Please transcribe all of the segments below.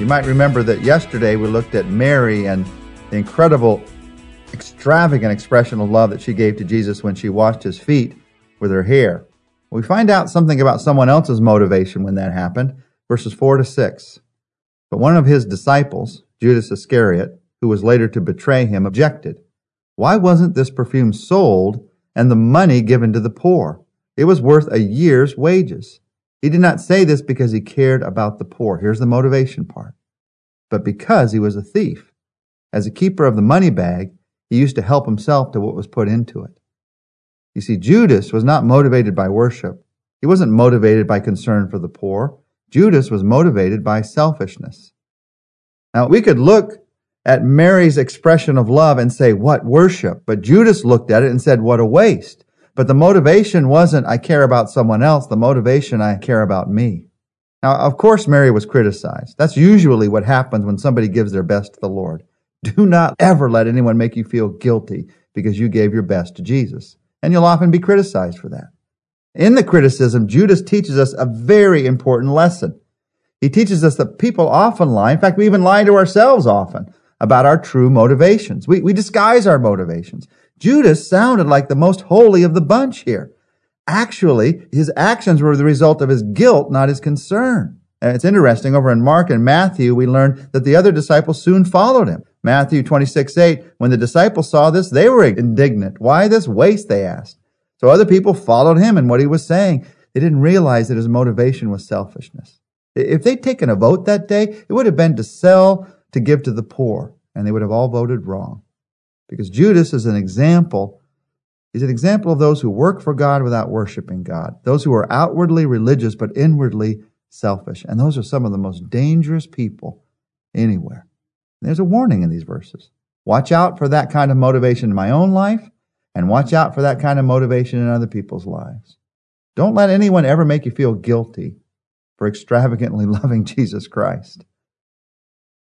You might remember that yesterday we looked at Mary and the incredible, extravagant expression of love that she gave to Jesus when she washed his feet with her hair. We find out something about someone else's motivation when that happened, verses 4 to 6. But one of his disciples, Judas Iscariot, who was later to betray him, objected. Why wasn't this perfume sold and the money given to the poor? It was worth a year's wages. He did not say this because he cared about the poor. Here's the motivation part. But because he was a thief. As a keeper of the money bag, he used to help himself to what was put into it. You see, Judas was not motivated by worship. He wasn't motivated by concern for the poor. Judas was motivated by selfishness. Now, we could look at Mary's expression of love and say, what worship? But Judas looked at it and said, what a waste. But the motivation wasn't, I care about someone else. The motivation, I care about me. Now, of course, Mary was criticized. That's usually what happens when somebody gives their best to the Lord. Do not ever let anyone make you feel guilty because you gave your best to Jesus. And you'll often be criticized for that. In the criticism, Judas teaches us a very important lesson. He teaches us that people often lie. In fact, we even lie to ourselves often about our true motivations. We, we disguise our motivations. Judas sounded like the most holy of the bunch here. Actually, his actions were the result of his guilt, not his concern. And it's interesting, over in Mark and Matthew, we learn that the other disciples soon followed him. Matthew 26, 8, when the disciples saw this, they were indignant. Why this waste, they asked. So other people followed him and what he was saying. They didn't realize that his motivation was selfishness. If they'd taken a vote that day, it would have been to sell to give to the poor, and they would have all voted wrong. Because Judas is an example. He's an example of those who work for God without worshiping God, those who are outwardly religious but inwardly selfish. And those are some of the most dangerous people anywhere. There's a warning in these verses. Watch out for that kind of motivation in my own life and watch out for that kind of motivation in other people's lives. Don't let anyone ever make you feel guilty for extravagantly loving Jesus Christ.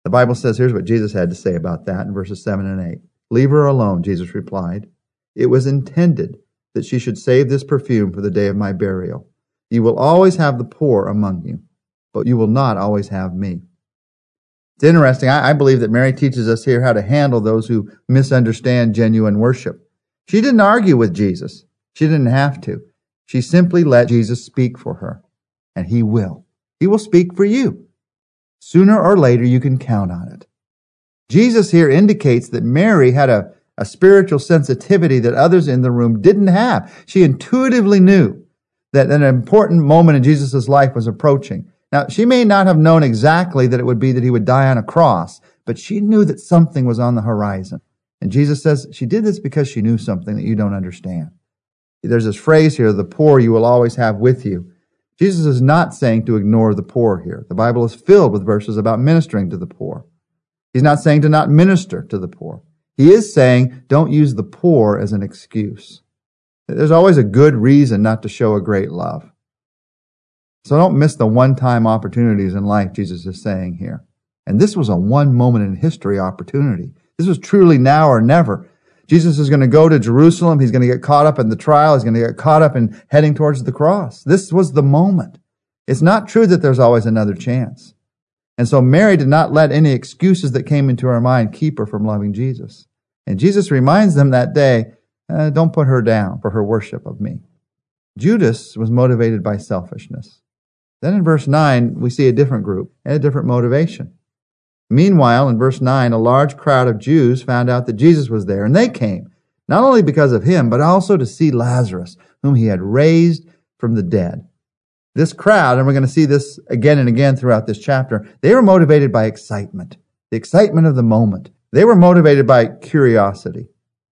The Bible says here's what Jesus had to say about that in verses 7 and 8. Leave her alone, Jesus replied. It was intended that she should save this perfume for the day of my burial. You will always have the poor among you, but you will not always have me. It's interesting. I, I believe that Mary teaches us here how to handle those who misunderstand genuine worship. She didn't argue with Jesus. She didn't have to. She simply let Jesus speak for her, and he will. He will speak for you. Sooner or later, you can count on it. Jesus here indicates that Mary had a, a spiritual sensitivity that others in the room didn't have. She intuitively knew that an important moment in Jesus' life was approaching. Now, she may not have known exactly that it would be that he would die on a cross, but she knew that something was on the horizon. And Jesus says she did this because she knew something that you don't understand. There's this phrase here, the poor you will always have with you. Jesus is not saying to ignore the poor here. The Bible is filled with verses about ministering to the poor. He's not saying to not minister to the poor. He is saying don't use the poor as an excuse. There's always a good reason not to show a great love. So don't miss the one-time opportunities in life, Jesus is saying here. And this was a one moment in history opportunity. This was truly now or never. Jesus is going to go to Jerusalem. He's going to get caught up in the trial. He's going to get caught up in heading towards the cross. This was the moment. It's not true that there's always another chance. And so Mary did not let any excuses that came into her mind keep her from loving Jesus. And Jesus reminds them that day, uh, don't put her down for her worship of me. Judas was motivated by selfishness. Then in verse 9, we see a different group and a different motivation. Meanwhile, in verse 9, a large crowd of Jews found out that Jesus was there, and they came, not only because of him, but also to see Lazarus, whom he had raised from the dead. This crowd, and we're going to see this again and again throughout this chapter, they were motivated by excitement, the excitement of the moment. They were motivated by curiosity.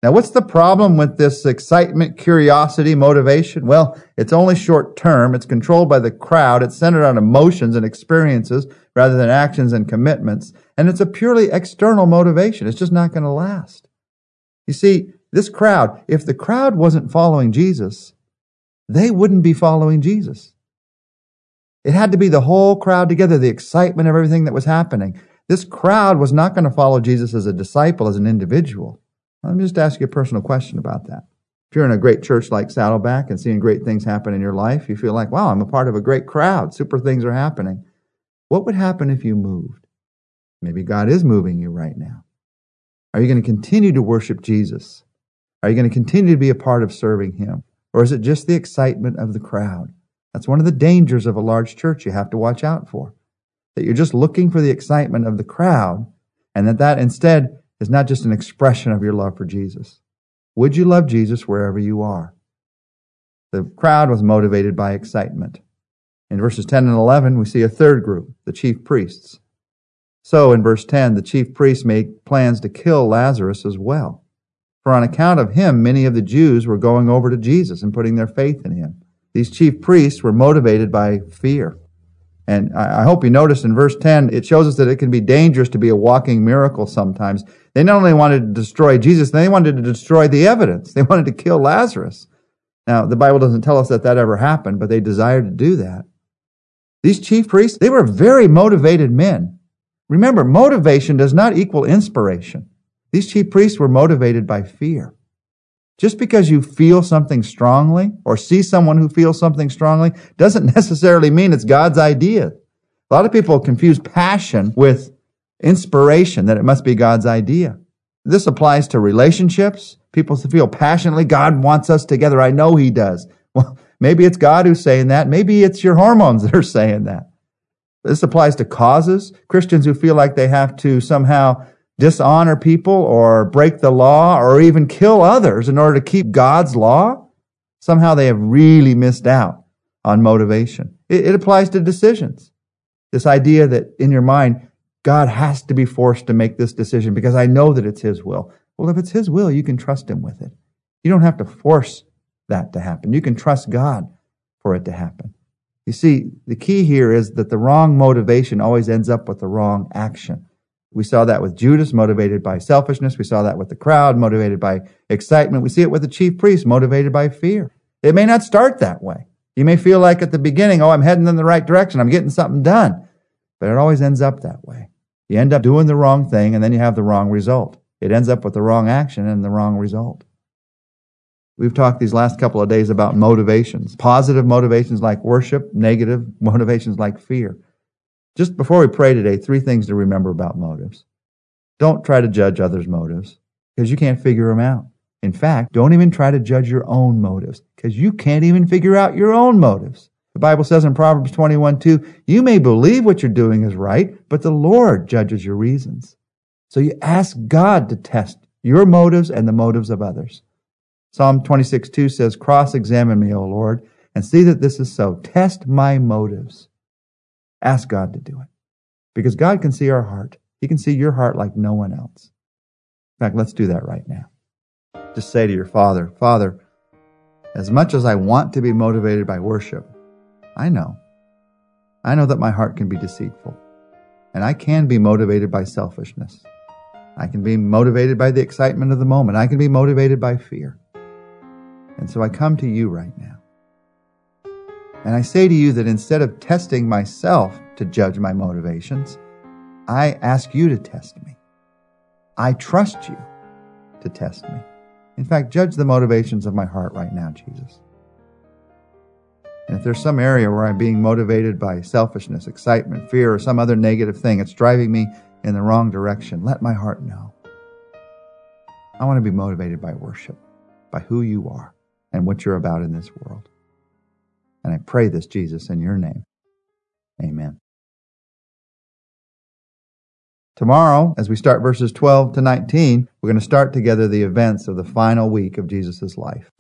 Now, what's the problem with this excitement, curiosity, motivation? Well, it's only short term. It's controlled by the crowd. It's centered on emotions and experiences rather than actions and commitments. And it's a purely external motivation. It's just not going to last. You see, this crowd, if the crowd wasn't following Jesus, they wouldn't be following Jesus. It had to be the whole crowd together, the excitement of everything that was happening. This crowd was not going to follow Jesus as a disciple, as an individual. Let me just ask you a personal question about that. If you're in a great church like Saddleback and seeing great things happen in your life, you feel like, wow, I'm a part of a great crowd. Super things are happening. What would happen if you moved? Maybe God is moving you right now. Are you going to continue to worship Jesus? Are you going to continue to be a part of serving Him? Or is it just the excitement of the crowd? That's one of the dangers of a large church you have to watch out for. That you're just looking for the excitement of the crowd, and that that instead is not just an expression of your love for Jesus. Would you love Jesus wherever you are? The crowd was motivated by excitement. In verses 10 and 11, we see a third group, the chief priests. So in verse 10, the chief priests made plans to kill Lazarus as well. For on account of him, many of the Jews were going over to Jesus and putting their faith in him. These chief priests were motivated by fear. And I hope you noticed in verse 10, it shows us that it can be dangerous to be a walking miracle sometimes. They not only wanted to destroy Jesus, they wanted to destroy the evidence. They wanted to kill Lazarus. Now, the Bible doesn't tell us that that ever happened, but they desired to do that. These chief priests, they were very motivated men. Remember, motivation does not equal inspiration. These chief priests were motivated by fear. Just because you feel something strongly or see someone who feels something strongly doesn't necessarily mean it's God's idea. A lot of people confuse passion with inspiration, that it must be God's idea. This applies to relationships. People feel passionately, God wants us together. I know He does. Well, maybe it's God who's saying that. Maybe it's your hormones that are saying that. This applies to causes. Christians who feel like they have to somehow dishonor people or break the law or even kill others in order to keep God's law, somehow they have really missed out on motivation. It, it, applies to decisions. This idea that in your mind, God has to be forced to make this decision because I know that it's His will. Well, if it's His will, you can trust Him with it. You don't have to force that to happen. You can trust God for it to happen. You see, the key here is that the wrong motivation always ends up with the wrong action. We saw that with Judas, motivated by selfishness. We saw that with the crowd, motivated by excitement. We see it with the chief priest, motivated by fear. It may not start that way. You may feel like at the beginning, oh, I'm heading in the right direction. I'm getting something done. But it always ends up that way. You end up doing the wrong thing and then you have the wrong result. It ends up with the wrong action and the wrong result. We've talked these last couple of days about motivations. Positive motivations like worship, negative motivations like fear. Just before we pray today, three things to remember about motives. Don't try to judge others' motives because you can't figure them out. In fact, don't even try to judge your own motives because you can't even figure out your own motives. The Bible says in Proverbs 21 2, you may believe what you're doing is right, but the Lord judges your reasons. So you ask God to test your motives and the motives of others. Psalm 26 2 says, Cross examine me, O Lord, and see that this is so. Test my motives. Ask God to do it. Because God can see our heart. He can see your heart like no one else. In fact, let's do that right now. Just say to your Father, Father, as much as I want to be motivated by worship, I know. I know that my heart can be deceitful. And I can be motivated by selfishness. I can be motivated by the excitement of the moment. I can be motivated by fear. And so I come to you right now. And I say to you that instead of testing myself to judge my motivations, I ask you to test me. I trust you to test me. In fact, judge the motivations of my heart right now, Jesus. And if there's some area where I'm being motivated by selfishness, excitement, fear, or some other negative thing, it's driving me in the wrong direction, let my heart know. I want to be motivated by worship, by who you are and what you're about in this world. And I pray this, Jesus, in your name. Amen. Tomorrow, as we start verses 12 to 19, we're going to start together the events of the final week of Jesus' life.